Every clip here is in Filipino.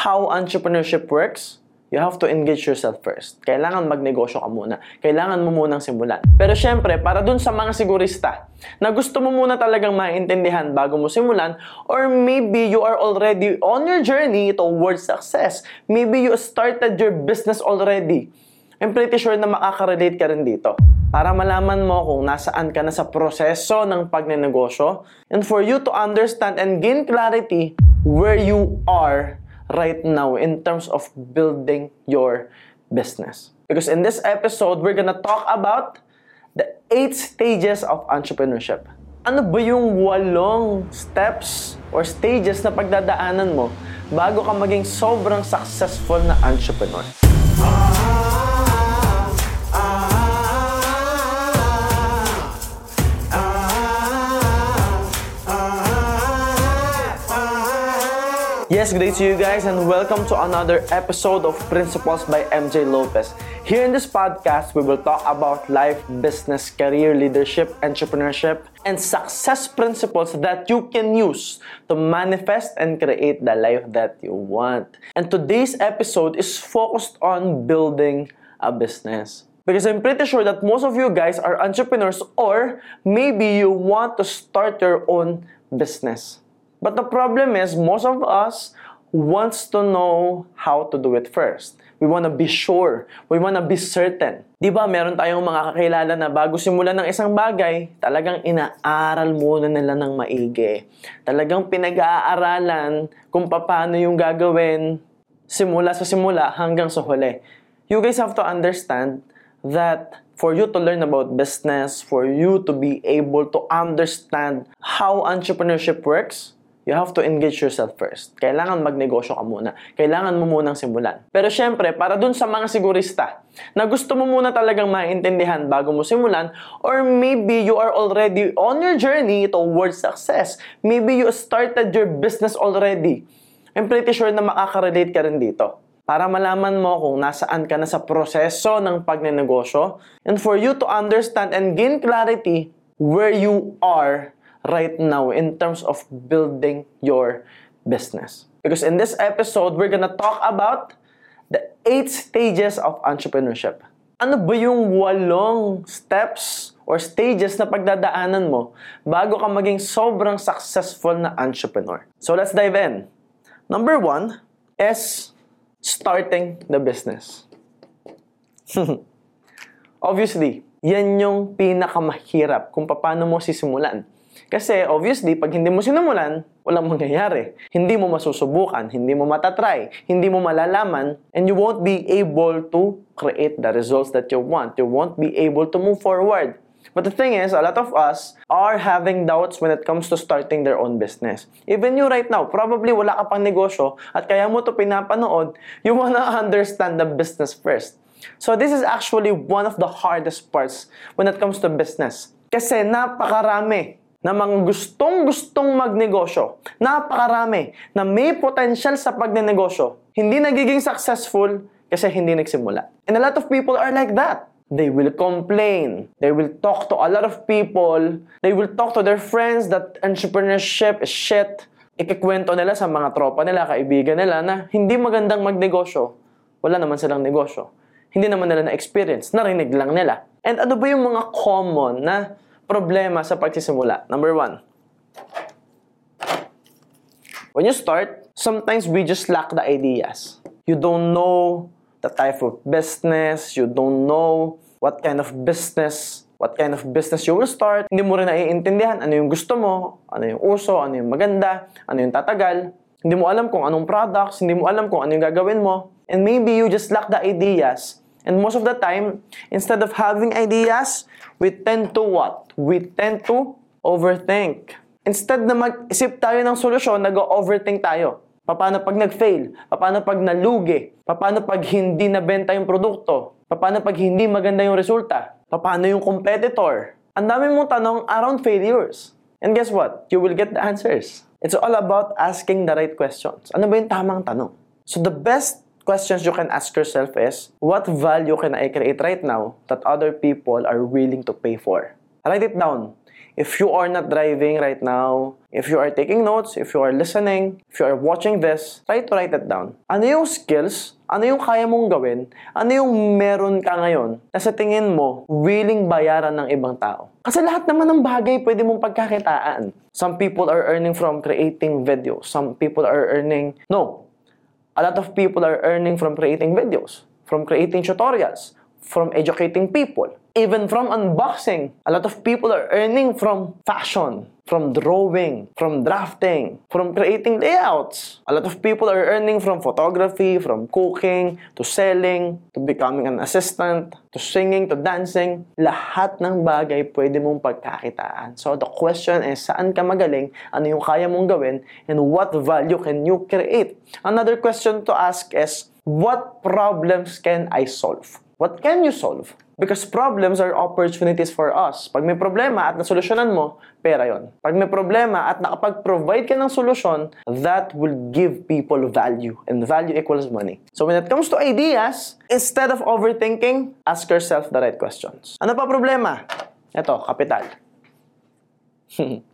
how entrepreneurship works, you have to engage yourself first. Kailangan magnegosyo ka muna. Kailangan mo munang simulan. Pero syempre, para dun sa mga sigurista na gusto mo muna talagang maintindihan bago mo simulan, or maybe you are already on your journey towards success. Maybe you started your business already. I'm pretty sure na makaka-relate ka rin dito. Para malaman mo kung nasaan ka na sa proseso ng pagnenegosyo and for you to understand and gain clarity where you are right now in terms of building your business. Because in this episode, we're gonna talk about the eight stages of entrepreneurship. Ano ba yung walong steps or stages na pagdadaanan mo bago ka maging sobrang successful na entrepreneur? Yes, great to you guys and welcome to another episode of Principles by MJ Lopez. Here in this podcast, we will talk about life, business, career, leadership, entrepreneurship, and success principles that you can use to manifest and create the life that you want. And today's episode is focused on building a business. Because I'm pretty sure that most of you guys are entrepreneurs or maybe you want to start your own business. But the problem is, most of us wants to know how to do it first. We want to be sure. We want to be certain. Di ba, meron tayong mga kakilala na bago simulan ng isang bagay, talagang inaaral muna nila ng maigi. Talagang pinag-aaralan kung paano yung gagawin simula sa simula hanggang sa huli. You guys have to understand that for you to learn about business, for you to be able to understand how entrepreneurship works, you have to engage yourself first. Kailangan magnegosyo ka muna. Kailangan mo munang simulan. Pero syempre, para dun sa mga sigurista na gusto mo muna talagang maintindihan bago mo simulan, or maybe you are already on your journey towards success. Maybe you started your business already. I'm pretty sure na makaka-relate ka rin dito para malaman mo kung nasaan ka na sa proseso ng pagnenegosyo and for you to understand and gain clarity where you are right now in terms of building your business. Because in this episode, we're gonna talk about the eight stages of entrepreneurship. Ano ba yung walong steps or stages na pagdadaanan mo bago ka maging sobrang successful na entrepreneur? So let's dive in. Number one is starting the business. Obviously, yan yung pinakamahirap kung paano mo sisimulan. Kasi obviously, pag hindi mo sinimulan, walang mangyayari. Hindi mo masusubukan, hindi mo matatry, hindi mo malalaman, and you won't be able to create the results that you want. You won't be able to move forward. But the thing is, a lot of us are having doubts when it comes to starting their own business. Even you right now, probably wala ka pang negosyo at kaya mo to pinapanood, you wanna understand the business first. So this is actually one of the hardest parts when it comes to business. Kasi napakarami na mga gustong-gustong magnegosyo, napakarami na may potential sa pagnenegosyo, hindi nagiging successful kasi hindi nagsimula. And a lot of people are like that. They will complain. They will talk to a lot of people. They will talk to their friends that entrepreneurship is shit. Ikikwento nila sa mga tropa nila, kaibigan nila na hindi magandang magnegosyo. Wala naman silang negosyo. Hindi naman nila na-experience. Narinig lang nila. And ano ba yung mga common na problema sa pagsisimula? Number one, when you start, sometimes we just lack the ideas. You don't know the type of business, you don't know what kind of business, what kind of business you will start. Hindi mo rin naiintindihan ano yung gusto mo, ano yung uso, ano yung maganda, ano yung tatagal. Hindi mo alam kung anong products, hindi mo alam kung ano yung gagawin mo. And maybe you just lack the ideas. And most of the time, instead of having ideas, we tend to what? We tend to overthink. Instead na mag-isip tayo ng solusyon, nag-overthink tayo. Paano pag nag-fail? Paano pag nalugi? Paano pag hindi nabenta yung produkto? Paano pag hindi maganda yung resulta? Paano yung competitor? Ang dami mong tanong around failures. And guess what? You will get the answers. It's all about asking the right questions. Ano ba yung tamang tanong? So the best questions you can ask yourself is, what value can I create right now that other people are willing to pay for? Write it down. if you are not driving right now, if you are taking notes, if you are listening, if you are watching this, try to write it down. Ano yung skills? Ano yung kaya mong gawin? Ano yung meron ka ngayon na sa tingin mo willing bayaran ng ibang tao? Kasi lahat naman ng bagay pwede mong pagkakitaan. Some people are earning from creating videos. Some people are earning... No. A lot of people are earning from creating videos, from creating tutorials, from educating people, even from unboxing. A lot of people are earning from fashion, from drawing, from drafting, from creating layouts. A lot of people are earning from photography, from cooking, to selling, to becoming an assistant, to singing, to dancing. Lahat ng bagay pwede mong pagkakitaan. So the question is, saan ka magaling? Ano yung kaya mong gawin? And what value can you create? Another question to ask is, what problems can I solve? What can you solve? Because problems are opportunities for us. Pag may problema at nasolusyonan mo, pera yon. Pag may problema at nakapag-provide ka ng solusyon, that will give people value. And value equals money. So when it comes to ideas, instead of overthinking, ask yourself the right questions. Ano pa problema? Ito, kapital.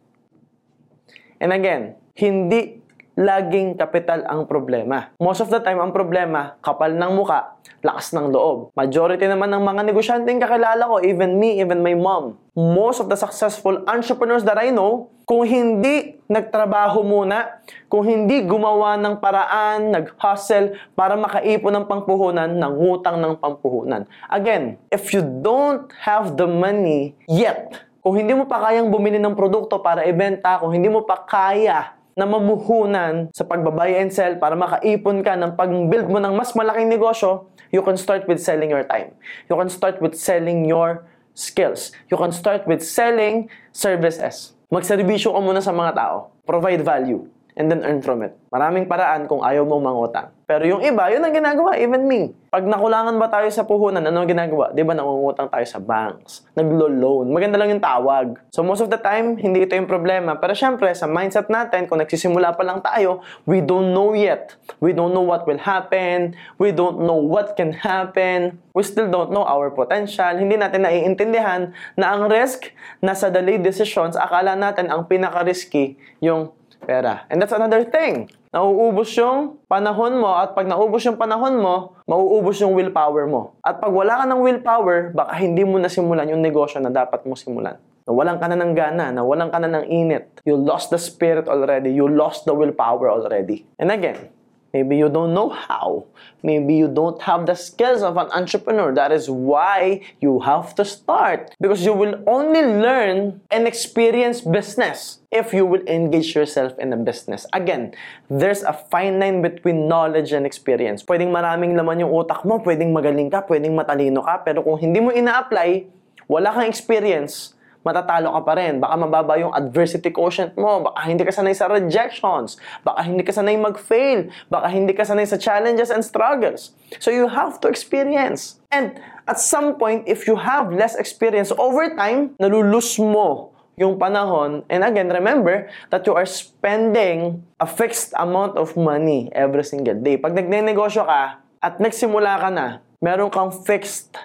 And again, hindi laging kapital ang problema. Most of the time, ang problema, kapal ng muka, lakas ng loob. Majority naman ng mga negosyanteng kakilala ko, even me, even my mom, most of the successful entrepreneurs that I know, kung hindi nagtrabaho muna, kung hindi gumawa ng paraan, nag-hustle para makaipon ng pangpuhunan, ng utang ng pampuhunan. Again, if you don't have the money yet, kung hindi mo pa kayang bumili ng produkto para ibenta, kung hindi mo pa kaya na mamuhunan sa pagbabay and sell para makaipon ka ng pag-build mo ng mas malaking negosyo, you can start with selling your time. You can start with selling your skills. You can start with selling services. Magserbisyo ka muna sa mga tao. Provide value and then earn from it. Maraming paraan kung ayaw mong mangutang. Pero yung iba, yun ang ginagawa, even me. Pag nakulangan ba tayo sa puhunan, ano ang ginagawa? Di ba nangungutang tayo sa banks? Naglo-loan. Maganda lang yung tawag. So most of the time, hindi ito yung problema. Pero syempre, sa mindset natin, kung nagsisimula pa lang tayo, we don't know yet. We don't know what will happen. We don't know what can happen. We still don't know our potential. Hindi natin naiintindihan na ang risk nasa delayed decisions, akala natin ang pinaka-risky yung pera. And that's another thing. Nauubos yung panahon mo at pag naubos yung panahon mo, mauubos yung willpower mo. At pag wala ka ng willpower, baka hindi mo na simulan yung negosyo na dapat mo simulan. Nawalan ka na ng gana, nawalan ka na ng init. You lost the spirit already. You lost the willpower already. And again, Maybe you don't know how. Maybe you don't have the skills of an entrepreneur. That is why you have to start. Because you will only learn and experience business if you will engage yourself in a business. Again, there's a fine line between knowledge and experience. Pwedeng maraming laman yung utak mo, pwedeng magaling ka, pwedeng matalino ka, pero kung hindi mo ina-apply, wala kang experience, matatalo ka pa rin. Baka mababa yung adversity quotient mo. Baka hindi ka sanay sa rejections. Baka hindi ka sanay mag-fail. Baka hindi ka sanay sa challenges and struggles. So you have to experience. And at some point, if you have less experience, over time, nalulus mo yung panahon. And again, remember that you are spending a fixed amount of money every single day. Pag nagne-negosyo ka at nagsimula ka na, meron kang fixed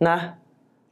na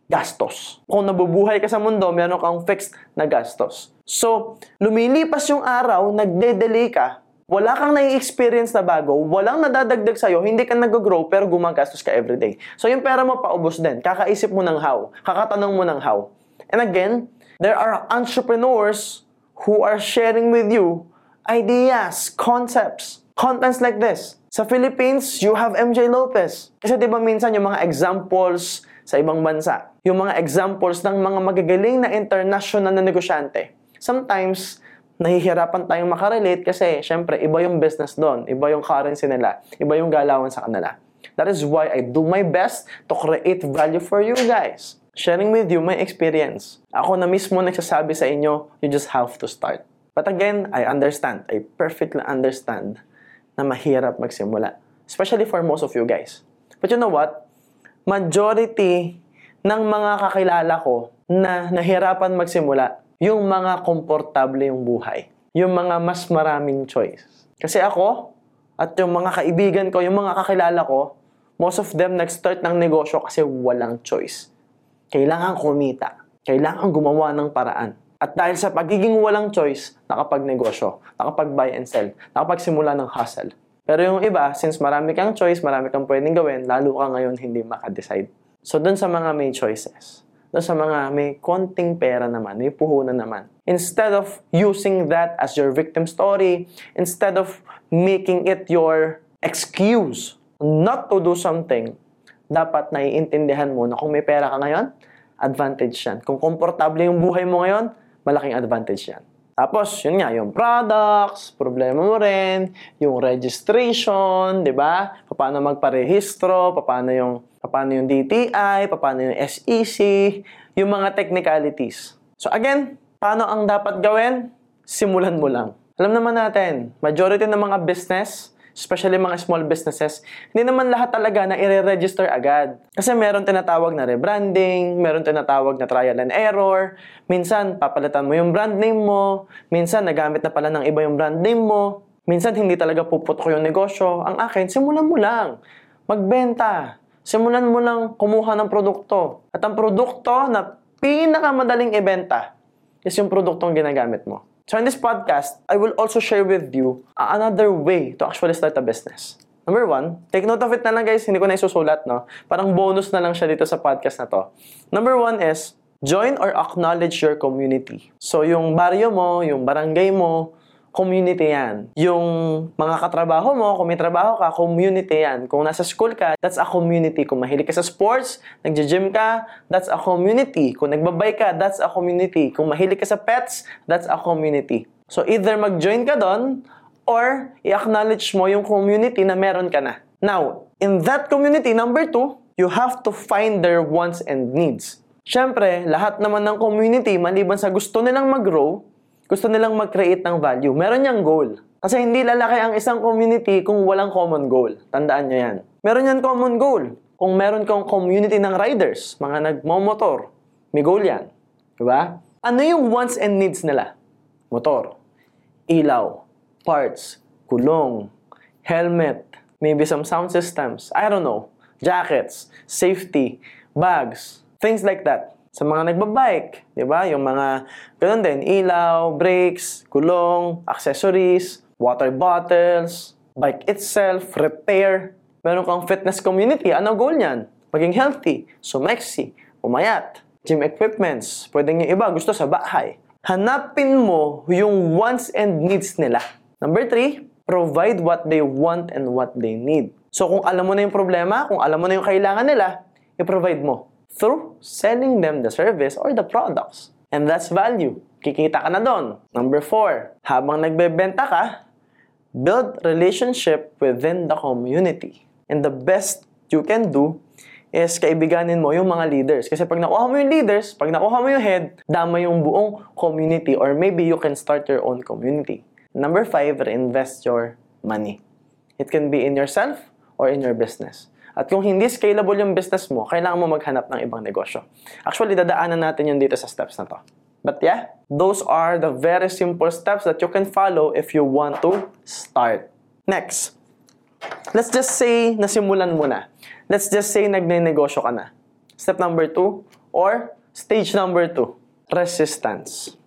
gastos. Kung nabubuhay ka sa mundo, meron kang fixed na gastos. So, lumilipas yung araw, nagde-delay ka, wala kang nai-experience na bago, walang nadadagdag sa'yo, hindi ka nag-grow, pero gumagastos ka everyday. So, yung pera mo paubos din. Kakaisip mo ng how. Kakatanong mo ng how. And again, there are entrepreneurs who are sharing with you ideas, concepts, contents like this. Sa Philippines, you have MJ Lopez. Kasi di ba minsan yung mga examples sa ibang bansa. Yung mga examples ng mga magagaling na international na negosyante. Sometimes, nahihirapan tayong makarelate kasi syempre iba yung business doon, iba yung currency nila, iba yung galawan sa kanila. That is why I do my best to create value for you guys. Sharing with you my experience. Ako na mismo nagsasabi sa inyo, you just have to start. But again, I understand. I perfectly understand na mahirap magsimula. Especially for most of you guys. But you know what? majority ng mga kakilala ko na nahirapan magsimula, yung mga komportable yung buhay. Yung mga mas maraming choice. Kasi ako, at yung mga kaibigan ko, yung mga kakilala ko, most of them nag-start ng negosyo kasi walang choice. Kailangan kumita. Kailangan gumawa ng paraan. At dahil sa pagiging walang choice, nakapag-negosyo, nakapag-buy and sell, nakapagsimula ng hustle. Pero yung iba, since marami kang choice, marami kang pwedeng gawin, lalo ka ngayon hindi makadecide. So, dun sa mga may choices, dun sa mga may konting pera naman, may puhunan naman, instead of using that as your victim story, instead of making it your excuse not to do something, dapat naiintindihan mo na kung may pera ka ngayon, advantage yan. Kung komportable yung buhay mo ngayon, malaking advantage yan. Tapos, yun nga, yung products, problema mo rin, yung registration, di ba? Paano magparehistro, paano yung, paano yung DTI, paano yung SEC, yung mga technicalities. So again, paano ang dapat gawin? Simulan mo lang. Alam naman natin, majority ng mga business, especially mga small businesses, hindi naman lahat talaga na i-register agad. Kasi meron tinatawag na rebranding, meron tinatawag na trial and error, minsan papalitan mo yung brand name mo, minsan nagamit na pala ng iba yung brand name mo, minsan hindi talaga puputok yung negosyo. Ang akin, simulan mo lang. Magbenta. Simulan mo lang kumuha ng produkto. At ang produkto na pinakamadaling ibenta is yung produktong ginagamit mo. So in this podcast, I will also share with you another way to actually start a business. Number one, take note of it na lang guys, hindi ko na isusulat, no? Parang bonus na lang siya dito sa podcast na to. Number one is, join or acknowledge your community. So yung baryo mo, yung barangay mo, community yan. Yung mga katrabaho mo, kung may trabaho ka, community yan. Kung nasa school ka, that's a community. Kung mahilig ka sa sports, nagja-gym ka, that's a community. Kung nagbabay ka, that's a community. Kung mahilig ka sa pets, that's a community. So either mag-join ka doon, or i-acknowledge mo yung community na meron ka na. Now, in that community, number two, you have to find their wants and needs. Siyempre, lahat naman ng community, maliban sa gusto nilang mag-grow, gusto nilang mag-create ng value. Meron niyang goal. Kasi hindi lalaki ang isang community kung walang common goal. Tandaan niyo yan. Meron yan common goal. Kung meron kang community ng riders, mga nagmomotor, may goal yan. Diba? Ano yung wants and needs nila? Motor, ilaw, parts, kulong, helmet, maybe some sound systems, I don't know, jackets, safety, bags, things like that sa mga nagbabike, di ba? Yung mga, ganun din, ilaw, brakes, gulong, accessories, water bottles, bike itself, repair. Meron kang fitness community, ano goal niyan? Maging healthy, sumeksi, umayat, gym equipments, pwedeng yung iba gusto sa bahay. Hanapin mo yung wants and needs nila. Number three, provide what they want and what they need. So kung alam mo na yung problema, kung alam mo na yung kailangan nila, i-provide mo through selling them the service or the products. And that's value. Kikita ka na doon. Number four, habang nagbebenta ka, build relationship within the community. And the best you can do is kaibiganin mo yung mga leaders. Kasi pag nakuha mo yung leaders, pag nakuha mo yung head, dama yung buong community or maybe you can start your own community. Number five, reinvest your money. It can be in yourself or in your business. At kung hindi scalable yung business mo, kailangan mo maghanap ng ibang negosyo. Actually, dadaanan natin yun dito sa steps na to. But yeah, those are the very simple steps that you can follow if you want to start. Next, let's just say nasimulan mo na. Let's just say nagne-negosyo ka na. Step number two, or stage number two, resistance.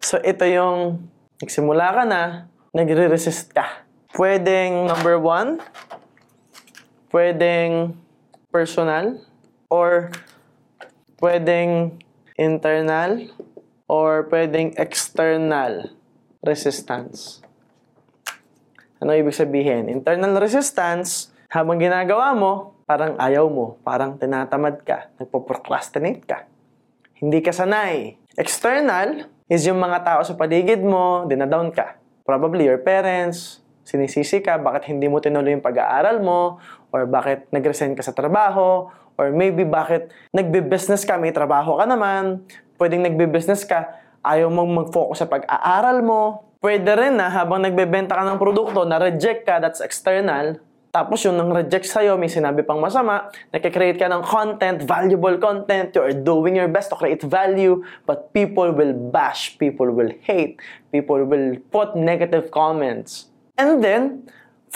So ito yung nagsimula ka na, nagre-resist ka. Pwedeng number one, pwedeng personal or pwedeng internal or pwedeng external resistance. Ano ibig sabihin? Internal resistance, habang ginagawa mo, parang ayaw mo, parang tinatamad ka, nagpo-procrastinate ka. Hindi ka sanay. External is yung mga tao sa paligid mo, dinadown ka. Probably your parents, sinisisi ka, bakit hindi mo tinuloy yung pag-aaral mo, or bakit nag-resign ka sa trabaho, or maybe bakit nagbe-business ka, may trabaho ka naman, pwedeng nagbe-business ka, ayaw mong mag-focus sa pag-aaral mo. Pwede rin na habang nagbebenta ka ng produkto, na-reject ka, that's external, tapos yung nang reject sa'yo, may sinabi pang masama, nagkikreate ka ng content, valuable content, you are doing your best to create value, but people will bash, people will hate, people will put negative comments. And then,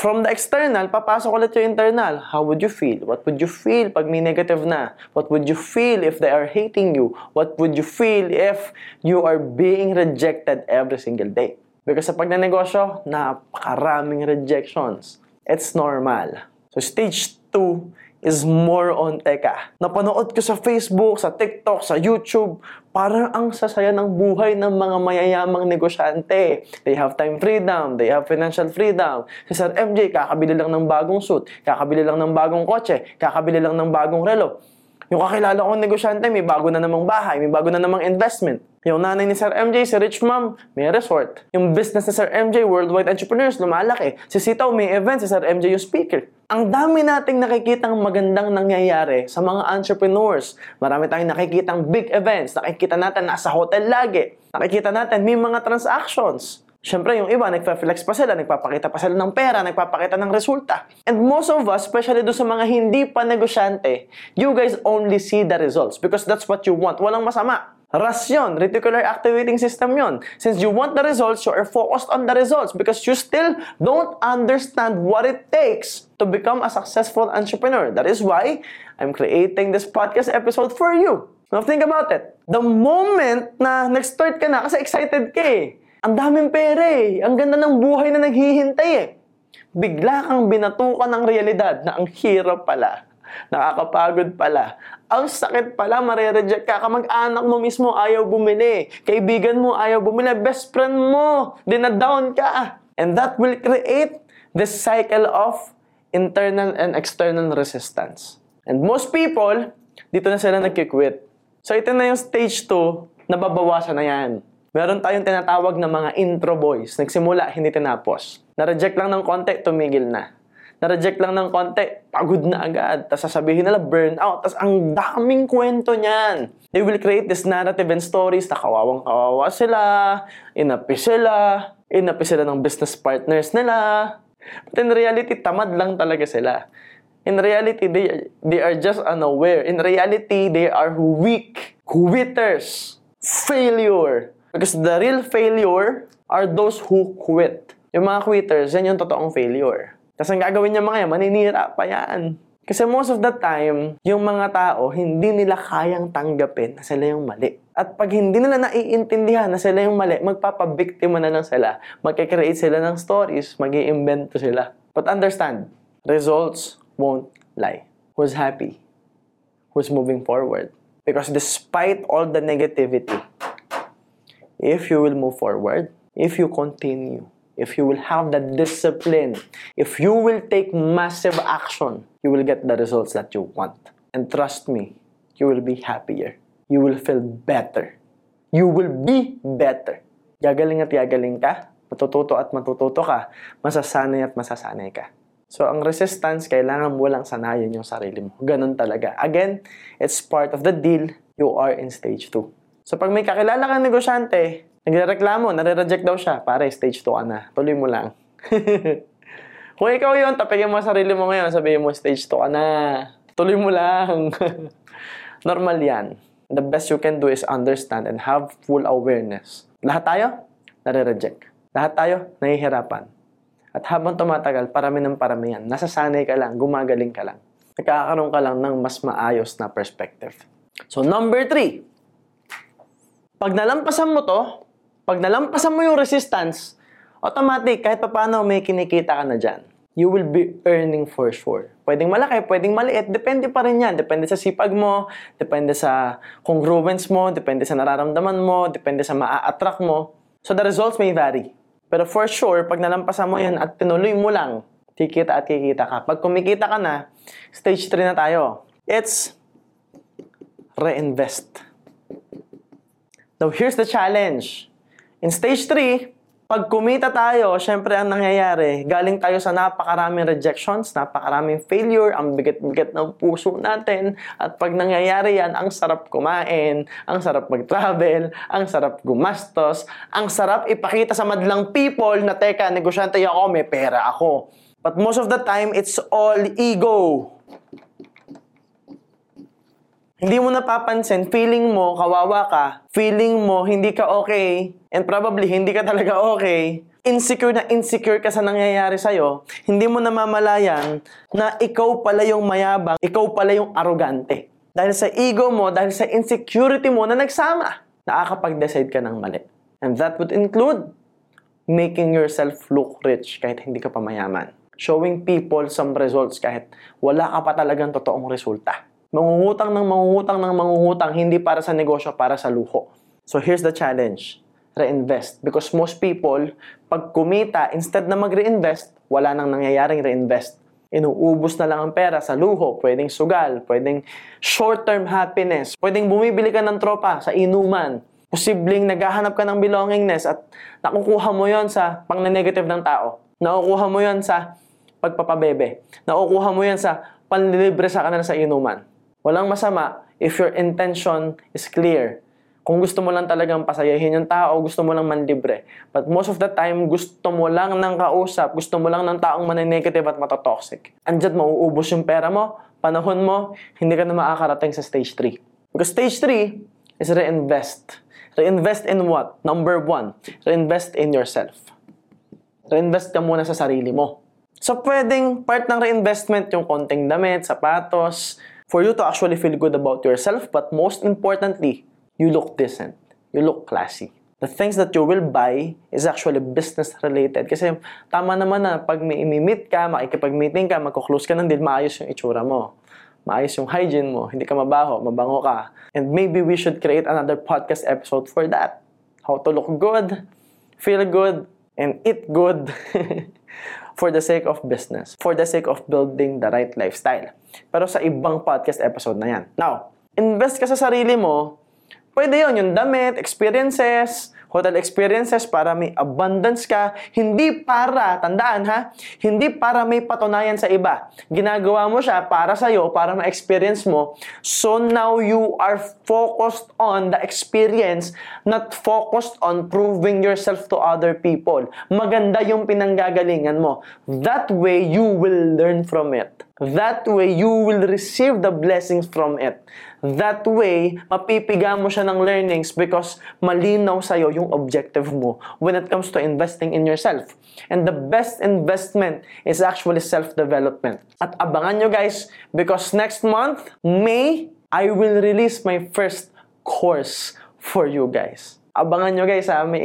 From the external, papasok ulit yung internal. How would you feel? What would you feel pag may negative na? What would you feel if they are hating you? What would you feel if you are being rejected every single day? Because sa pagnanegosyo, napakaraming rejections. It's normal. So stage 2 is more on, teka, napanood ko sa Facebook, sa TikTok, sa YouTube, parang ang sasaya ng buhay ng mga mayayamang negosyante. They have time freedom, they have financial freedom. Si Sir MJ, kakabili lang ng bagong suit, kakabili lang ng bagong kotse, kakabili lang ng bagong relo. Yung kakilala kong negosyante, may bago na namang bahay, may bago na namang investment. Yung nanay ni Sir MJ, si Rich Mom, may resort. Yung business ni Sir MJ, Worldwide Entrepreneurs, lumalaki. Si Sitaw, may event, si Sir MJ yung speaker. Ang dami nating nakikitang magandang nangyayari sa mga entrepreneurs. Marami tayong nakikitang big events. Nakikita natin nasa hotel lagi. Nakikita natin may mga transactions. Siyempre, yung iba, nagpa-flex pa sila, nagpapakita pa sila ng pera, nagpapakita ng resulta. And most of us, especially do sa mga hindi pa negosyante, you guys only see the results because that's what you want. Walang masama. RAS yun, reticular activating system yun. Since you want the results, you are focused on the results because you still don't understand what it takes to become a successful entrepreneur. That is why I'm creating this podcast episode for you. Now think about it. The moment na nag-start ka na, kasi excited ka eh, ang daming pera eh. Ang ganda ng buhay na naghihintay eh. Bigla kang binatukan ng realidad na ang hirap pala. Nakakapagod pala. Ang sakit pala, marireject ka. Kamag-anak mo mismo ayaw bumili. Kaibigan mo ayaw bumili. Best friend mo, dinadown ka. And that will create this cycle of internal and external resistance. And most people, dito na sila nagkikwit. So ito na yung stage 2, nababawasan na yan. Meron tayong tinatawag na mga intro boys. Nagsimula, hindi tinapos. Na-reject lang ng konti, tumigil na. Na-reject lang ng konti, pagod na agad. Tapos sasabihin nila, burnout. Tapos ang daming kwento niyan. They will create this narrative and stories na kawawang kawawa sila, inapi sila, inapi sila ng business partners nila. But in reality, tamad lang talaga sila. In reality, they, they are just unaware. In reality, they are weak, quitters, failure. Because the real failure are those who quit. Yung mga quitters, yan yung totoong failure. Tapos ang gagawin niya mga yan, maninira pa yan. Kasi most of the time, yung mga tao, hindi nila kayang tanggapin na sila yung mali. At pag hindi nila naiintindihan na sila yung mali, magpapabiktima na lang sila. Magkikreate sila ng stories, mag iimbento sila. But understand, results won't lie. Who's happy? Who's moving forward? Because despite all the negativity, if you will move forward, if you continue, if you will have the discipline, if you will take massive action, you will get the results that you want. And trust me, you will be happier. You will feel better. You will be better. Gagaling at gagaling ka, matututo at matututo ka, masasanay at masasanay ka. So, ang resistance, kailangan mo lang sanayin yung sarili mo. Ganun talaga. Again, it's part of the deal. You are in stage 2. So pag may kakilala kang negosyante, nagre-reklamo, nare-reject daw siya, pare, stage 2 ka na. Tuloy mo lang. Kung ikaw yun, tapigin mo sarili mo ngayon, sabihin mo, stage 2 ka na. Tuloy mo lang. Normal yan. The best you can do is understand and have full awareness. Lahat tayo, nare-reject. Lahat tayo, nahihirapan. At habang tumatagal, parami ng parami yan. Nasasanay ka lang, gumagaling ka lang. Nagkakaroon ka lang ng mas maayos na perspective. So, number three, pag nalampasan mo to, pag nalampasan mo yung resistance, automatic, kahit paano may kinikita ka na dyan. You will be earning for sure. Pwedeng malaki, pwedeng maliit, depende pa rin yan. Depende sa sipag mo, depende sa congruence mo, depende sa nararamdaman mo, depende sa maa-attract mo. So the results may vary. Pero for sure, pag nalampasan mo yan at tinuloy mo lang, kikita at kikita ka. Pag kumikita ka na, stage 3 na tayo. It's reinvest. Now, here's the challenge. In stage 3, pag kumita tayo, syempre ang nangyayari, galing tayo sa napakaraming rejections, napakaraming failure, ang bigat-bigat ng puso natin, at pag nangyayari yan, ang sarap kumain, ang sarap mag-travel, ang sarap gumastos, ang sarap ipakita sa madlang people na, teka, negosyante ako, may pera ako. But most of the time, it's all ego. Hindi mo napapansin, feeling mo kawawa ka, feeling mo hindi ka okay, and probably hindi ka talaga okay, insecure na insecure ka sa nangyayari sa'yo, hindi mo namamalayan na ikaw pala yung mayabang, ikaw pala yung arogante. Dahil sa ego mo, dahil sa insecurity mo na nagsama, nakakapag-decide ka ng mali. And that would include making yourself look rich kahit hindi ka pa mayaman. Showing people some results kahit wala ka pa talagang totoong resulta. Mangungutang ng mangungutang ng mangungutang, hindi para sa negosyo, para sa luho. So here's the challenge reinvest. Because most people, pag kumita, instead na mag-reinvest, wala nang nangyayaring reinvest. Inuubos na lang ang pera sa luho, pwedeng sugal, pwedeng short-term happiness, pwedeng bumibili ka ng tropa sa inuman, posibleng naghahanap ka ng belongingness at nakukuha mo yon sa pang-negative ng tao. Nakukuha mo yon sa pagpapabebe. Nakukuha mo yan sa panlilibre sa kanila sa inuman. Walang masama if your intention is clear kung gusto mo lang talagang pasayahin yung tao, gusto mo lang manlibre. But most of the time, gusto mo lang ng kausap, gusto mo lang ng taong maninegative at matotoxic. Andyan, mauubos yung pera mo, panahon mo, hindi ka na makakarating sa stage 3. Because stage 3 is reinvest. Reinvest in what? Number one, reinvest in yourself. Reinvest ka muna sa sarili mo. So, pwedeng part ng reinvestment yung konting damit, sapatos, for you to actually feel good about yourself, but most importantly, you look decent. You look classy. The things that you will buy is actually business related. Kasi tama naman na pag may imi-meet ka, makikipag-meeting ka, magko-close ka ng deal, maayos yung itsura mo. Maayos yung hygiene mo. Hindi ka mabaho, mabango ka. And maybe we should create another podcast episode for that. How to look good, feel good, and eat good for the sake of business. For the sake of building the right lifestyle. Pero sa ibang podcast episode na yan. Now, invest ka sa sarili mo Pwede yon yung damit, experiences, hotel experiences para may abundance ka. Hindi para, tandaan ha, hindi para may patunayan sa iba. Ginagawa mo siya para sa'yo, para ma-experience mo. So now you are focused on the experience, not focused on proving yourself to other people. Maganda yung pinanggagalingan mo. That way, you will learn from it. That way, you will receive the blessings from it. That way, mapipiga mo siya ng learnings because malinaw sa'yo yung objective mo when it comes to investing in yourself. And the best investment is actually self-development. At abangan nyo guys, because next month, May, I will release my first course for you guys. Abangan nyo guys ha, may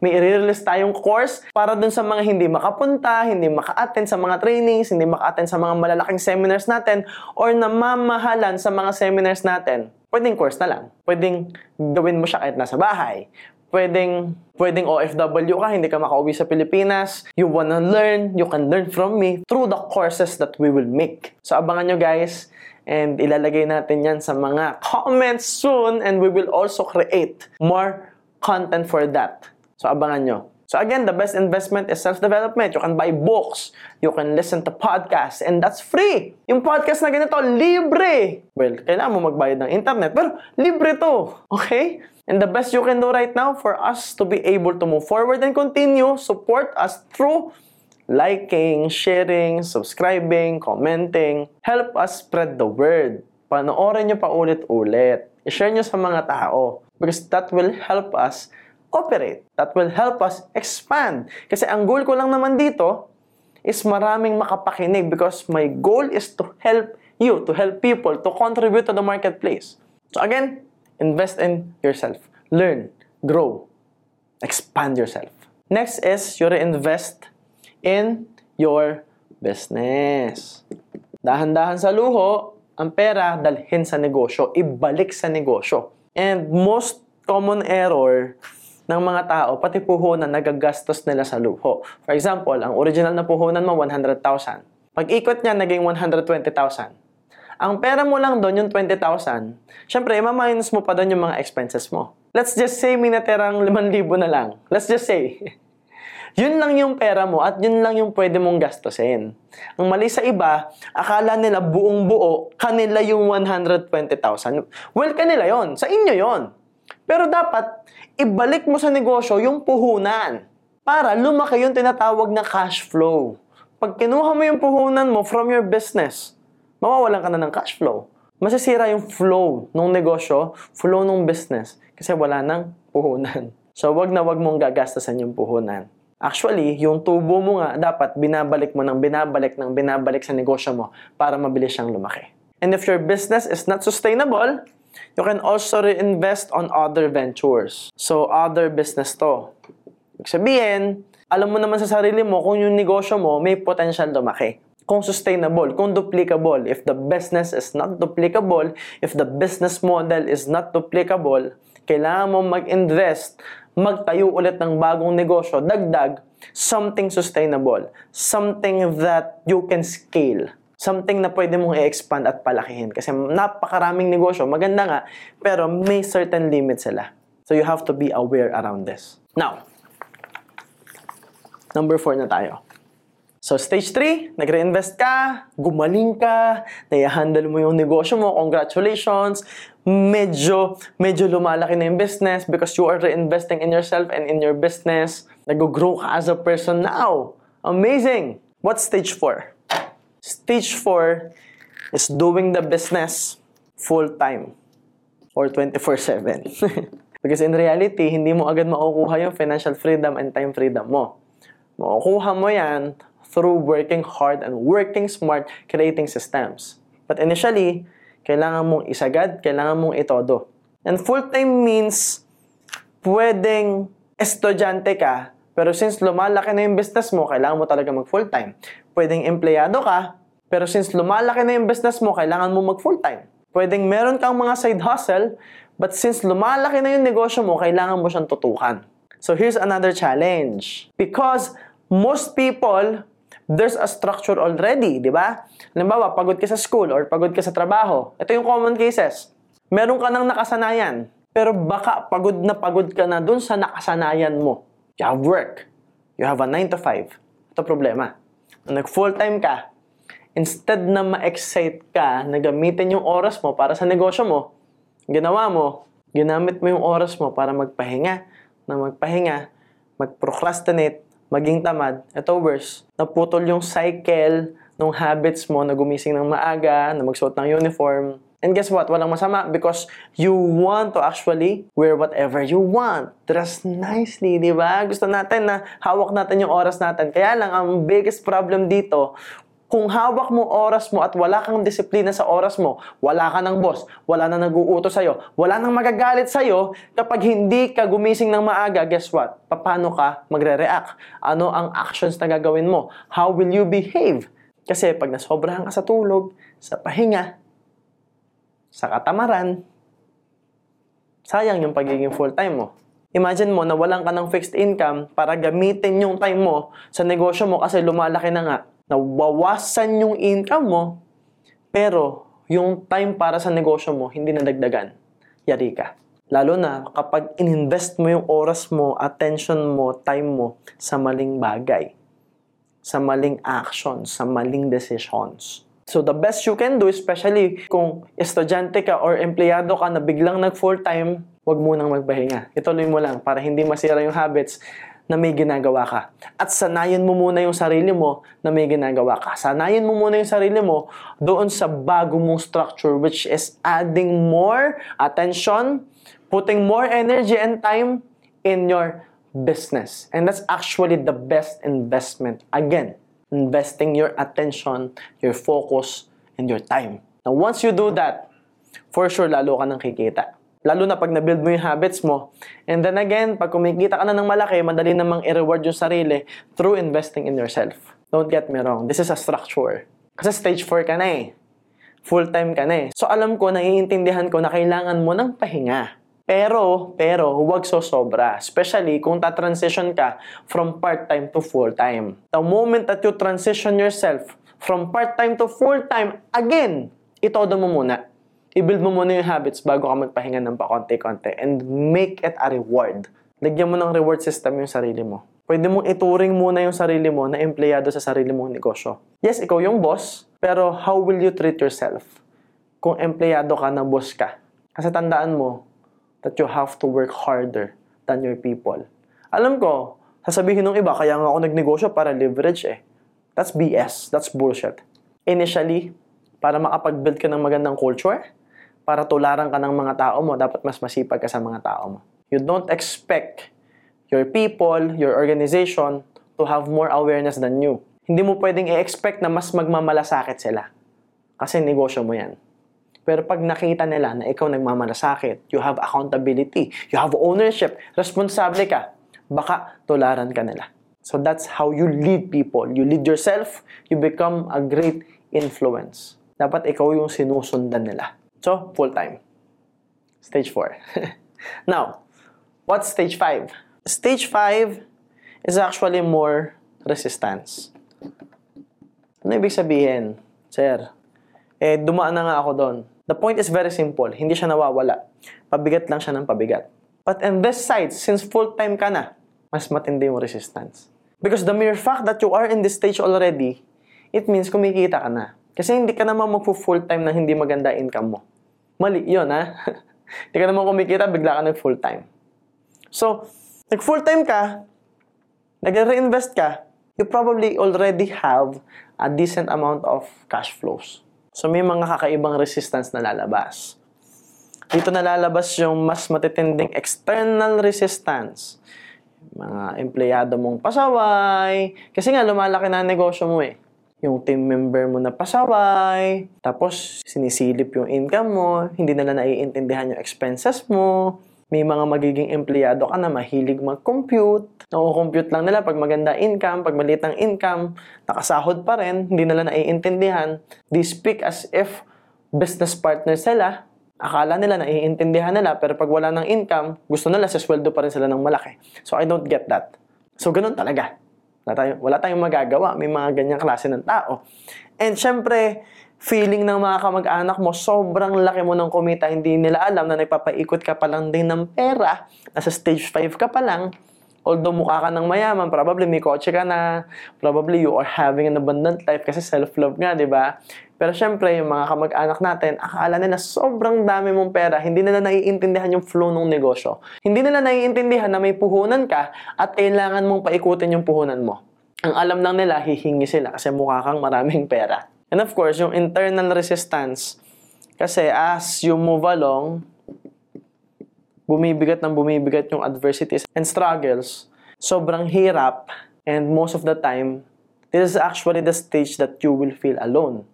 i-release tayong course para dun sa mga hindi makapunta, hindi maka-attend sa mga trainings, hindi maka-attend sa mga malalaking seminars natin, or namamahalan sa mga seminars natin. Pwedeng course na lang. Pwedeng gawin mo siya kahit nasa bahay. Pwedeng, pwedeng OFW ka, hindi ka makauwi sa Pilipinas. You wanna learn, you can learn from me through the courses that we will make. So abangan nyo guys, And ilalagay natin yan sa mga comments soon and we will also create more content for that. So abangan nyo. So again, the best investment is self-development. You can buy books, you can listen to podcasts, and that's free. Yung podcast na ganito, libre. Well, kailangan mo magbayad ng internet, pero libre to. Okay? And the best you can do right now for us to be able to move forward and continue, support us through liking, sharing, subscribing, commenting. Help us spread the word. Panoorin nyo pa ulit-ulit. I-share nyo sa mga tao. Because that will help us operate. That will help us expand. Kasi ang goal ko lang naman dito is maraming makapakinig because my goal is to help you, to help people, to contribute to the marketplace. So again, invest in yourself. Learn, grow, expand yourself. Next is you reinvest in your business. Dahan-dahan sa luho, ang pera dalhin sa negosyo, ibalik sa negosyo. And most common error ng mga tao, pati puhunan, nagagastos nila sa luho. For example, ang original na puhunan mo, 100,000. Pag ikot niya, naging 120,000. Ang pera mo lang doon, yung 20,000, syempre, ima-minus mo pa doon yung mga expenses mo. Let's just say, may natirang 5,000 na lang. Let's just say. Yun lang yung pera mo at yun lang yung pwede mong gastusin. Ang mali sa iba, akala nila buong buo, kanila yung 120,000. Well, kanila yon Sa inyo yon Pero dapat, ibalik mo sa negosyo yung puhunan para lumaki yung tinatawag na cash flow. Pag kinuha mo yung puhunan mo from your business, mawawalan ka na ng cash flow. Masisira yung flow ng negosyo, flow ng business, kasi wala nang puhunan. So, wag na wag mong gagastasan yung puhunan. Actually, yung tubo mo nga, dapat binabalik mo ng binabalik ng binabalik sa negosyo mo para mabilis siyang lumaki. And if your business is not sustainable, you can also reinvest on other ventures. So, other business to. Ibig sabihin, alam mo naman sa sarili mo kung yung negosyo mo may potential lumaki. Kung sustainable, kung duplicable. If the business is not duplicable, if the business model is not duplicable, kailangan mo mag-invest magtayo ulit ng bagong negosyo, dagdag, something sustainable. Something that you can scale. Something na pwede mong i-expand at palakihin. Kasi napakaraming negosyo, maganda nga, pero may certain limits sila. So you have to be aware around this. Now, number 4 na tayo. So, stage 3, nagre-invest ka, gumaling ka, nai-handle mo yung negosyo mo, congratulations, medyo, medyo lumalaki na yung business because you are reinvesting in yourself and in your business. Nag-grow ka as a person now. Amazing! What's stage 4? Stage 4 is doing the business full-time or 24-7. because in reality, hindi mo agad makukuha yung financial freedom and time freedom mo. Makukuha mo yan through working hard and working smart, creating systems. But initially, kailangan mong isagad, kailangan mong itodo. And full-time means pwedeng estudyante ka, pero since lumalaki na yung business mo, kailangan mo talaga mag-full-time. Pwedeng empleyado ka, pero since lumalaki na yung business mo, kailangan mo mag-full-time. Pwedeng meron kang mga side hustle, but since lumalaki na yung negosyo mo, kailangan mo siyang tutukan. So here's another challenge. Because most people there's a structure already, di ba? Halimbawa, pagod ka sa school or pagod ka sa trabaho. Ito yung common cases. Meron ka ng nakasanayan, pero baka pagod na pagod ka na dun sa nakasanayan mo. You have work. You have a 9 to 5. Ito problema. Nag full-time ka, instead na ma-excite ka na gamitin yung oras mo para sa negosyo mo, ginawa mo, ginamit mo yung oras mo para magpahinga, na magpahinga, mag-procrastinate, maging tamad, ito worse, naputol yung cycle ng habits mo na gumising ng maaga, na magsuot ng uniform. And guess what? Walang masama because you want to actually wear whatever you want. Dress nicely, di ba? Gusto natin na hawak natin yung oras natin. Kaya lang, ang biggest problem dito, kung hawak mo oras mo at wala kang disiplina sa oras mo, wala ka ng boss, wala na nag-uuto sa'yo, wala nang magagalit sa'yo, kapag hindi ka gumising ng maaga, guess what? Paano ka magre-react? Ano ang actions na gagawin mo? How will you behave? Kasi pag nasobrahan ka sa tulog, sa pahinga, sa katamaran, sayang yung pagiging full-time mo. Imagine mo na walang ka ng fixed income para gamitin yung time mo sa negosyo mo kasi lumalaki na nga nawawasan yung income mo, pero yung time para sa negosyo mo, hindi nadagdagan. Yari ka. Lalo na kapag ininvest mo yung oras mo, attention mo, time mo sa maling bagay, sa maling actions, sa maling decisions. So the best you can do, especially kung estudyante ka or empleyado ka na biglang nag full-time, wag mo nang magpahinga. Ituloy mo lang para hindi masira yung habits na may ginagawa ka. At sanayin mo muna yung sarili mo na may ginagawa ka. Sanayin mo muna yung sarili mo doon sa bago mong structure which is adding more attention, putting more energy and time in your business. And that's actually the best investment. Again, investing your attention, your focus, and your time. Now, once you do that, for sure, lalo ka nang kikita. Lalo na pag na-build mo yung habits mo. And then again, pag kumikita ka na ng malaki, madali namang i-reward yung sarili through investing in yourself. Don't get me wrong. This is a structure. Kasi stage 4 ka na eh. Full-time ka na eh. So alam ko, naiintindihan ko na kailangan mo ng pahinga. Pero, pero, huwag so sobra. Especially kung ta-transition ka from part-time to full-time. The moment that you transition yourself from part-time to full-time, again, itodo mo muna i-build mo muna yung habits bago ka magpahinga ng pakonti-konti and make it a reward. Lagyan mo ng reward system yung sarili mo. Pwede mong ituring muna yung sarili mo na empleyado sa sarili mong negosyo. Yes, ikaw yung boss, pero how will you treat yourself kung empleyado ka na boss ka? Kasi tandaan mo that you have to work harder than your people. Alam ko, sasabihin ng iba, kaya nga ako nagnegosyo para leverage eh. That's BS. That's bullshit. Initially, para makapag-build ka ng magandang culture, para tularan ka ng mga tao mo, dapat mas masipag ka sa mga tao mo. You don't expect your people, your organization to have more awareness than you. Hindi mo pwedeng i-expect na mas magmamalasakit sila. Kasi negosyo mo yan. Pero pag nakita nila na ikaw nagmamalasakit, you have accountability, you have ownership, responsable ka, baka tularan ka nila. So that's how you lead people. You lead yourself, you become a great influence. Dapat ikaw yung sinusundan nila. So, full-time. Stage 4. Now, what's stage 5? Stage 5 is actually more resistance. Ano ibig sabihin? Sir, eh, dumaan na nga ako doon. The point is very simple. Hindi siya nawawala. Pabigat lang siya ng pabigat. But in this side, since full-time ka na, mas matindi yung resistance. Because the mere fact that you are in this stage already, it means kumikita ka na. Kasi hindi ka naman magpo-full time na hindi maganda income mo. Mali yun, ha? hindi ka naman kumikita, bigla ka nag-full time. So, nag-full time ka, nag-reinvest ka, you probably already have a decent amount of cash flows. So, may mga kakaibang resistance na lalabas. Dito nalalabas yung mas matitinding external resistance mga empleyado mong pasaway. Kasi nga, lumalaki na ang negosyo mo eh. Yung team member mo na pasaway, tapos sinisilip yung income mo, hindi nila naiintindihan yung expenses mo, may mga magiging empleyado ka na mahilig mag-compute. Naku-compute lang nila pag maganda income, pag maliit ang income, nakasahod pa rin, hindi nila naiintindihan. They speak as if business partner sila, Akala nila naiintindihan nila, pero pag wala ng income, gusto nila sa sweldo pa rin sila ng malaki. So, I don't get that. So, ganun talaga. Wala, tayo, wala tayong magagawa. May mga ganyang klase ng tao. And syempre, feeling ng mga kamag-anak mo, sobrang laki mo ng kumita, hindi nila alam na nagpapaikot ka pa lang din ng pera, nasa stage 5 ka pa lang, although mukha ka ng mayaman, probably may kotse ka na, probably you are having an abundant life kasi self-love nga, di ba? Pero syempre, yung mga kamag-anak natin, akala nila sobrang dami mong pera, hindi nila naiintindihan yung flow ng negosyo. Hindi nila naiintindihan na may puhunan ka at kailangan mong paikutin yung puhunan mo. Ang alam lang nila, hihingi sila kasi mukha kang maraming pera. And of course, yung internal resistance, kasi as you move along, bumibigat ng bumibigat yung adversities and struggles, sobrang hirap, and most of the time, this is actually the stage that you will feel alone.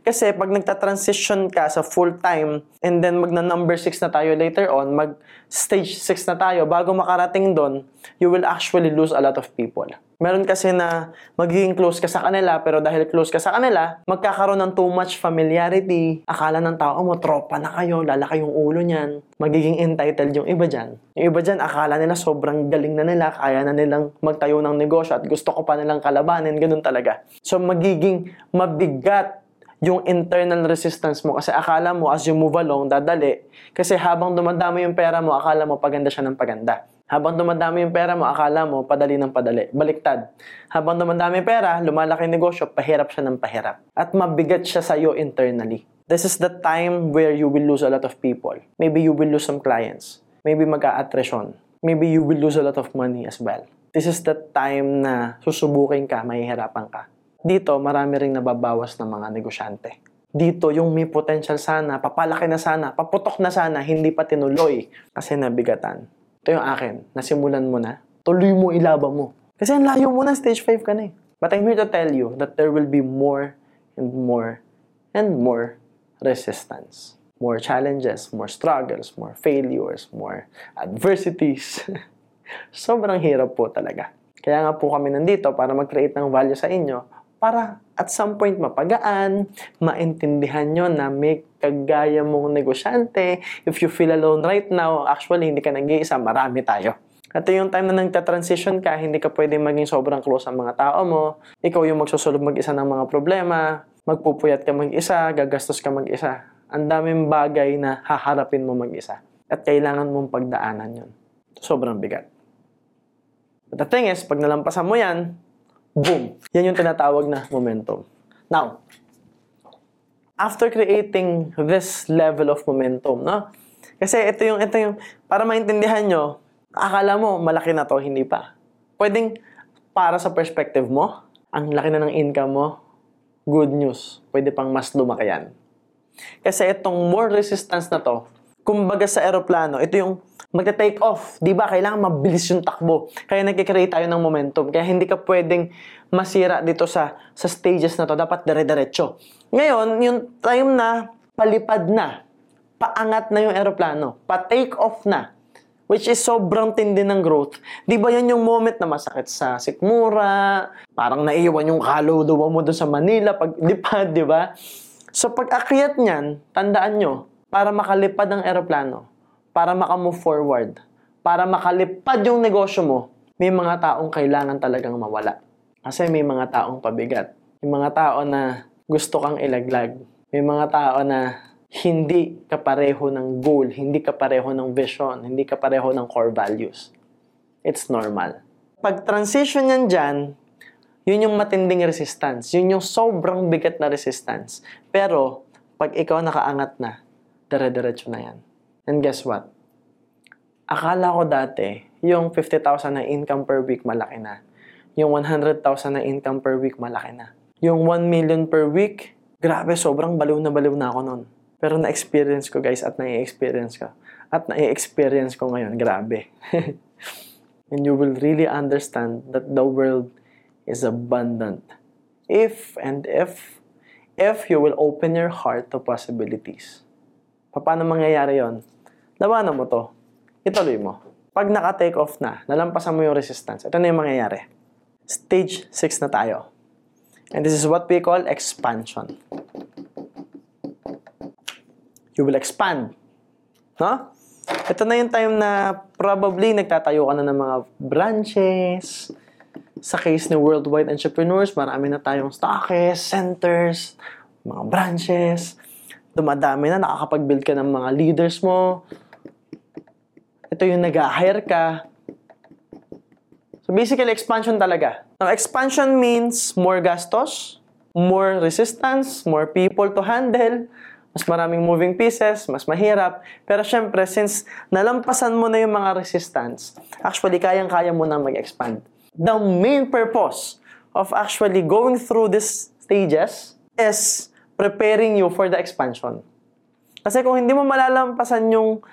Kasi pag nagta-transition ka sa full-time and then magna number 6 na tayo later on, mag stage 6 na tayo, bago makarating doon, you will actually lose a lot of people. Meron kasi na magiging close ka sa kanila, pero dahil close ka sa kanila, magkakaroon ng too much familiarity. Akala ng tao mo, tropa na kayo, lalaki yung ulo niyan. Magiging entitled yung iba dyan. Yung iba dyan, akala nila sobrang galing na nila, kaya na nilang magtayo ng negosyo at gusto ko pa nilang kalabanin, ganun talaga. So magiging mabigat yung internal resistance mo kasi akala mo as you move along, dadali. Kasi habang dumadami yung pera mo, akala mo paganda siya ng paganda. Habang dumadami yung pera mo, akala mo padali ng padali. Baliktad. Habang dumadami pera, lumalaki yung negosyo, pahirap siya ng pahirap. At mabigat siya sa'yo internally. This is the time where you will lose a lot of people. Maybe you will lose some clients. Maybe mag-a-attrition. Maybe you will lose a lot of money as well. This is the time na susubukin ka, mahihirapan ka. Dito, marami ring nababawas ng mga negosyante. Dito, yung may potential sana, papalaki na sana, paputok na sana, hindi pa tinuloy kasi nabigatan. Ito yung akin, nasimulan mo na, tuloy mo, ilaban mo. Kasi ang layo mo na, stage 5 ka na eh. But I'm here to tell you that there will be more and more and more resistance. More challenges, more struggles, more failures, more adversities. Sobrang hirap po talaga. Kaya nga po kami nandito para mag-create ng value sa inyo para at some point mapagaan, maintindihan nyo na may kagaya mong negosyante. If you feel alone right now, actually hindi ka nag-iisa, marami tayo. At yung time na nagta-transition ka, hindi ka pwede maging sobrang close sa mga tao mo. Ikaw yung magsusolve mag-isa ng mga problema, magpupuyat ka mag-isa, gagastos ka mag-isa. Ang daming bagay na haharapin mo mag-isa. At kailangan mong pagdaanan yun. Sobrang bigat. But the thing is, pag nalampasan mo yan, Boom! Yan yung tinatawag na momentum. Now, after creating this level of momentum, no? Kasi ito yung, ito yung, para maintindihan nyo, akala mo malaki na to, hindi pa. Pwedeng para sa perspective mo, ang laki na ng income mo, good news. Pwede pang mas lumaki yan. Kasi itong more resistance na to, Kumbaga sa aeroplano, ito yung magta-take off. Di ba? Kailangan mabilis yung takbo. Kaya nagkikreate tayo ng momentum. Kaya hindi ka pwedeng masira dito sa, sa stages na to. Dapat dire-diretso. Ngayon, yung time na palipad na, paangat na yung aeroplano, pa-take off na, which is sobrang tindi ng growth. Di ba yan yung moment na masakit sa sikmura, parang naiwan yung kaluluwa mo doon sa Manila, pag lipad, di ba? So pag akyat niyan, tandaan nyo, para makalipad ang eroplano, para makamove forward, para makalipad yung negosyo mo, may mga taong kailangan talagang mawala. Kasi may mga taong pabigat. May mga tao na gusto kang ilaglag. May mga tao na hindi kapareho ng goal, hindi kapareho ng vision, hindi kapareho ng core values. It's normal. Pag transition yan dyan, yun yung matinding resistance. Yun yung sobrang bigat na resistance. Pero, pag ikaw nakaangat na, dire-diretso na yan. And guess what? Akala ko dati, yung 50,000 na income per week malaki na. Yung 100,000 na income per week malaki na. Yung 1 million per week, grabe, sobrang baliw na baliw na ako nun. Pero na-experience ko guys at na-experience ko. At na-experience ko ngayon, grabe. And you will really understand that the world is abundant. If and if, if you will open your heart to possibilities. Paano mangyayari yon? Labanan mo to. Ituloy mo. Pag naka-take off na, nalampasan mo yung resistance, ito na yung mangyayari. Stage 6 na tayo. And this is what we call expansion. You will expand. No? Ito na yung time na probably nagtatayo ka na ng mga branches. Sa case ni Worldwide Entrepreneurs, marami na tayong stockists, centers, mga branches dumadami na, nakakapag-build ka ng mga leaders mo. Ito yung nag-hire ka. So basically, expansion talaga. Now, expansion means more gastos, more resistance, more people to handle, mas maraming moving pieces, mas mahirap. Pero syempre, since nalampasan mo na yung mga resistance, actually, kayang-kaya mo na mag-expand. The main purpose of actually going through these stages is preparing you for the expansion. Kasi kung hindi mo malalampasan yung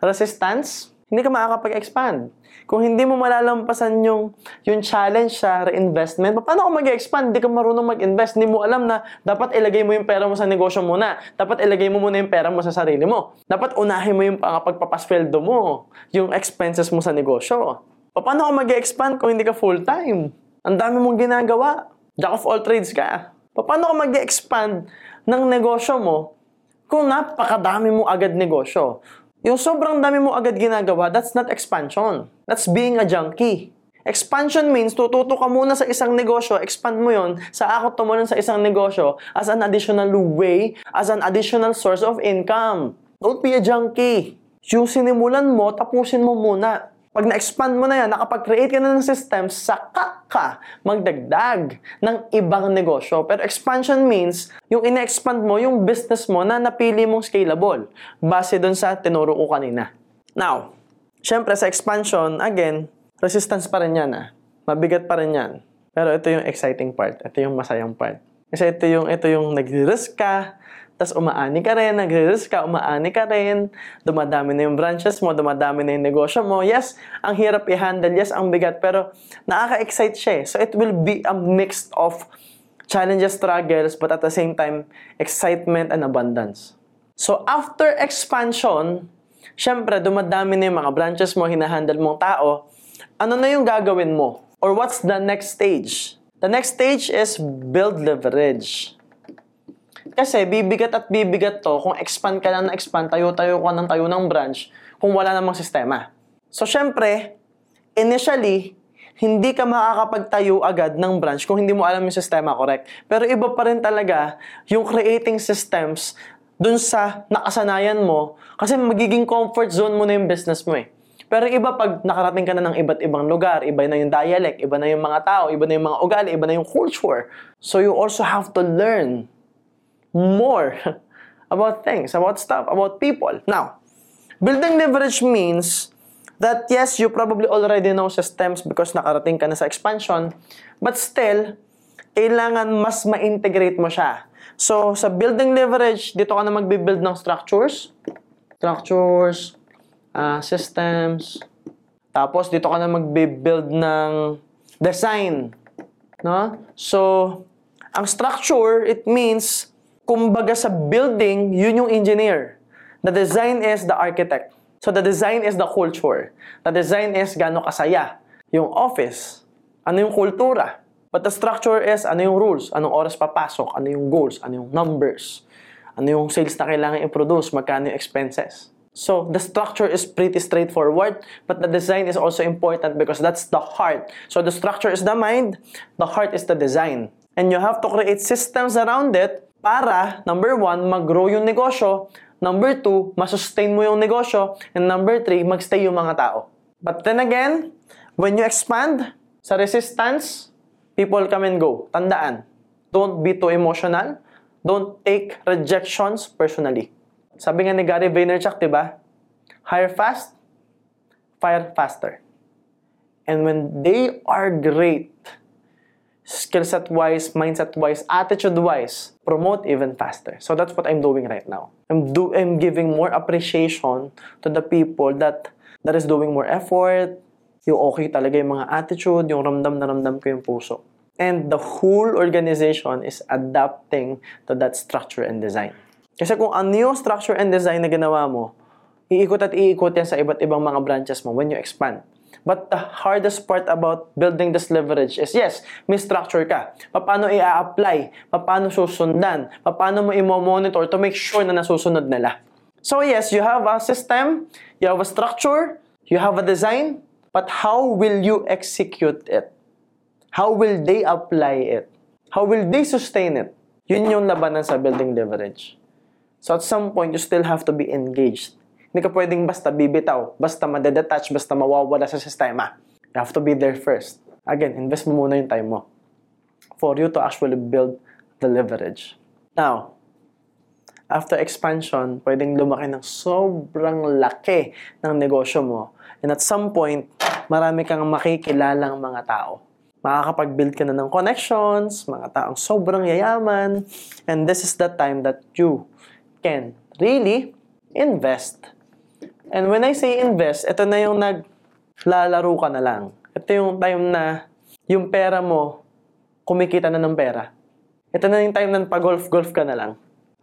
resistance, hindi ka makakapag-expand. Kung hindi mo malalampasan yung, yung challenge sa reinvestment, paano ka mag-expand? Hindi ka marunong mag-invest. Hindi mo alam na dapat ilagay mo yung pera mo sa negosyo muna. Dapat ilagay mo muna yung pera mo sa sarili mo. Dapat unahin mo yung pagpapasweldo mo, yung expenses mo sa negosyo. Paano ka mag-expand kung hindi ka full-time? Ang dami mong ginagawa. Jack of all trades ka. Paano ka mag-expand ng negosyo mo kung napakadami mo agad negosyo. Yung sobrang dami mo agad ginagawa, that's not expansion. That's being a junkie. Expansion means tututo ka muna sa isang negosyo, expand mo yon sa akot tumulan sa isang negosyo as an additional way, as an additional source of income. Don't be a junkie. Yung sinimulan mo, tapusin mo muna. Pag na-expand mo na yan, nakapag-create ka na ng system, saka ka magdagdag ng ibang negosyo. Pero expansion means, yung ina-expand mo, yung business mo na napili mong scalable. Base dun sa tinuro ko kanina. Now, syempre sa expansion, again, resistance pa rin yan ah. Mabigat pa rin yan. Pero ito yung exciting part. Ito yung masayang part. Kasi ito yung, ito yung nag-risk ka, tapos umaani ka rin, nagre-risk ka, umaani ka rin, dumadami na yung branches mo, dumadami na yung negosyo mo. Yes, ang hirap i-handle, yes, ang bigat, pero nakaka-excite siya eh. So it will be a mix of challenges, struggles, but at the same time, excitement and abundance. So after expansion, syempre dumadami na yung mga branches mo, hinahandle mong tao, ano na yung gagawin mo? Or what's the next stage? The next stage is build leverage. Kasi bibigat at bibigat to kung expand ka lang na expand, tayo-tayo ka ng tayo ng branch kung wala namang sistema. So, syempre, initially, hindi ka makakapagtayo agad ng branch kung hindi mo alam yung sistema correct. Pero iba pa rin talaga yung creating systems dun sa nakasanayan mo kasi magiging comfort zone mo na yung business mo eh. Pero iba pag nakarating ka na ng iba't ibang lugar, iba na yung dialect, iba na yung mga tao, iba na yung mga ugali, iba na yung culture. So you also have to learn more about things, about stuff, about people. Now, building leverage means that yes, you probably already know systems because nakarating ka na sa expansion, but still, kailangan mas ma-integrate mo siya. So, sa building leverage, dito ka na magbe-build ng structures, structures, uh, systems. Tapos, dito ka na magbe-build ng design. No? So, ang structure, it means, kumbaga sa building, yun yung engineer. The design is the architect. So, the design is the culture. The design is gano'ng kasaya. Yung office, ano yung kultura. But the structure is ano yung rules, anong oras papasok, ano yung goals, ano yung numbers, ano yung sales na kailangan i-produce, magkano yung expenses. So, the structure is pretty straightforward, but the design is also important because that's the heart. So, the structure is the mind, the heart is the design. And you have to create systems around it para, number one, mag-grow yung negosyo, number two, masustain mo yung negosyo, and number three, magstay yung mga tao. But then again, when you expand sa resistance, people come and go. Tandaan, don't be too emotional. Don't take rejections personally. Sabi nga ni Gary Vaynerchuk, di ba? Hire fast, fire faster. And when they are great, skill set wise, mindset wise, attitude wise, promote even faster. So that's what I'm doing right now. I'm do I'm giving more appreciation to the people that that is doing more effort, yung okay talaga yung mga attitude, yung ramdam na ramdam ko yung puso. And the whole organization is adapting to that structure and design. Kasi kung ano yung structure and design na ginawa mo, iikot at iikot yan sa iba't ibang mga branches mo when you expand. But the hardest part about building this leverage is, yes, may structure ka. Paano i-apply? Paano susundan? Paano mo i-monitor to make sure na nasusunod nila? So yes, you have a system, you have a structure, you have a design, but how will you execute it? How will they apply it? How will they sustain it? Yun yung labanan sa building leverage. So at some point, you still have to be engaged. Hindi ka pwedeng basta bibitaw, basta madedetach, basta mawawala sa sistema. You have to be there first. Again, invest mo muna yung time mo for you to actually build the leverage. Now, after expansion, pwedeng lumaki ng sobrang laki ng negosyo mo. And at some point, marami kang makikilalang mga tao makakapag-build ka na ng connections, mga taong sobrang yayaman, and this is the time that you can really invest. And when I say invest, ito na yung naglalaro ka na lang. Ito yung time na yung pera mo, kumikita na ng pera. Ito na yung time na pag-golf-golf ka na lang.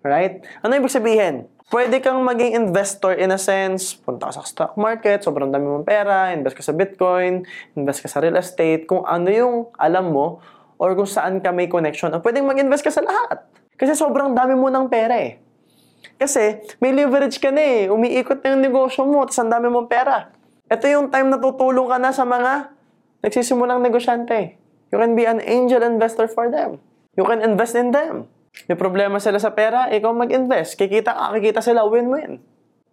Right? Ano ibig sabihin? Pwede kang maging investor in a sense, punta ka sa stock market, sobrang dami mong pera, invest ka sa Bitcoin, invest ka sa real estate, kung ano yung alam mo, or kung saan ka may connection, o pwedeng mag-invest ka sa lahat. Kasi sobrang dami mo ng pera eh. Kasi may leverage ka na eh, umiikot na yung negosyo mo, tapos ang dami mong pera. Ito yung time na tutulong ka na sa mga nagsisimulang negosyante. You can be an angel investor for them. You can invest in them. May problema sila sa pera, ikaw mag-invest. Kikita ka, kikita sila, win-win.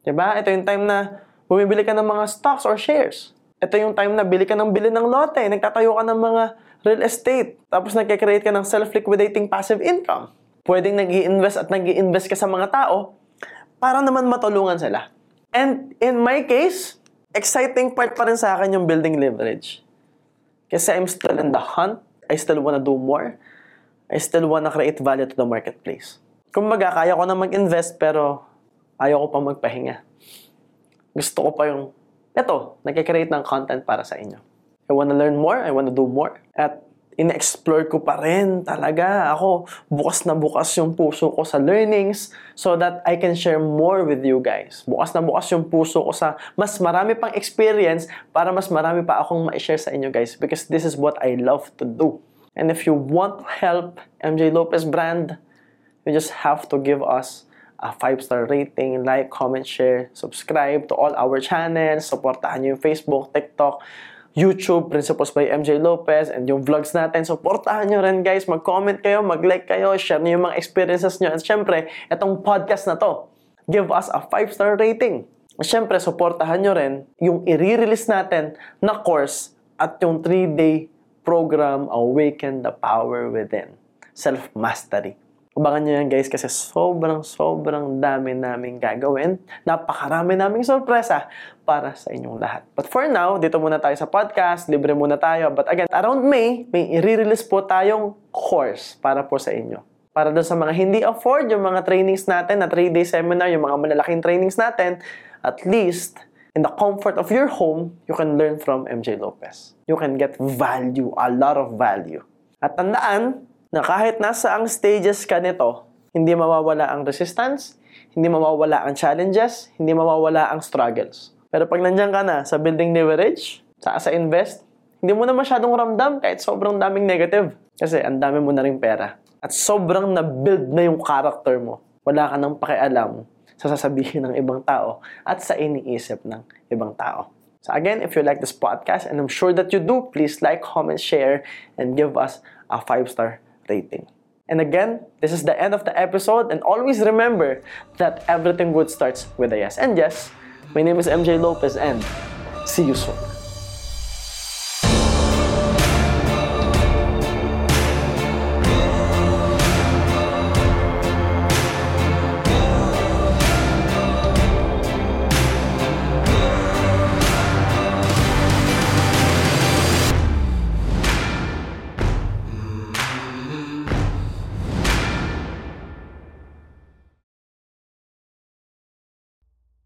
Diba? Ito yung time na bumibili ka ng mga stocks or shares. Ito yung time na bili ka ng bili ng lote, nagtatayo ka ng mga real estate, tapos nagkikreate ka ng self-liquidating passive income. Pwedeng nag invest at nag invest ka sa mga tao para naman matulungan sila. And in my case, exciting part pa rin sa akin yung building leverage. Kasi I'm still in the hunt. I still wanna do more. I still wanna create value to the marketplace. Kumbaga, kaya ko na mag-invest pero ayaw ko pa magpahinga. Gusto ko pa yung, eto, nagkikreate ng content para sa inyo. I wanna learn more, I wanna do more. At in-explore ko pa rin talaga. Ako, bukas na bukas yung puso ko sa learnings so that I can share more with you guys. Bukas na bukas yung puso ko sa mas marami pang experience para mas marami pa akong ma-share sa inyo guys because this is what I love to do. And if you want help MJ Lopez brand, you just have to give us a 5-star rating, like, comment, share, subscribe to all our channels, supportahan nyo yung Facebook, TikTok, YouTube, Principles by MJ Lopez, and yung vlogs natin. Supportahan nyo rin guys, mag-comment kayo, mag-like kayo, share nyo yung mga experiences nyo. At syempre, itong podcast na to, give us a 5-star rating. At syempre, supportahan nyo rin yung i-release natin na course at yung 3-day program Awaken the Power Within. Self-Mastery. Abangan nyo yan guys kasi sobrang sobrang dami naming gagawin. Napakarami naming sorpresa para sa inyong lahat. But for now, dito muna tayo sa podcast. Libre muna tayo. But again, around May, may i-release po tayong course para po sa inyo. Para doon sa mga hindi afford yung mga trainings natin, na 3-day seminar, yung mga malalaking trainings natin, at least, in the comfort of your home, you can learn from MJ Lopez. You can get value, a lot of value. At tandaan na kahit nasa ang stages ka nito, hindi mawawala ang resistance, hindi mawawala ang challenges, hindi mawawala ang struggles. Pero pag nandiyan ka na sa building leverage, sa sa invest, hindi mo na masyadong ramdam kahit sobrang daming negative. Kasi ang dami mo na rin pera. At sobrang na-build na yung character mo. Wala ka nang pakialam sa sasabihin ng ibang tao at sa iniisip ng ibang tao. So again, if you like this podcast, and I'm sure that you do, please like, comment, share, and give us a 5-star rating. And again, this is the end of the episode, and always remember that everything good starts with a yes. And yes, my name is MJ Lopez, and see you soon.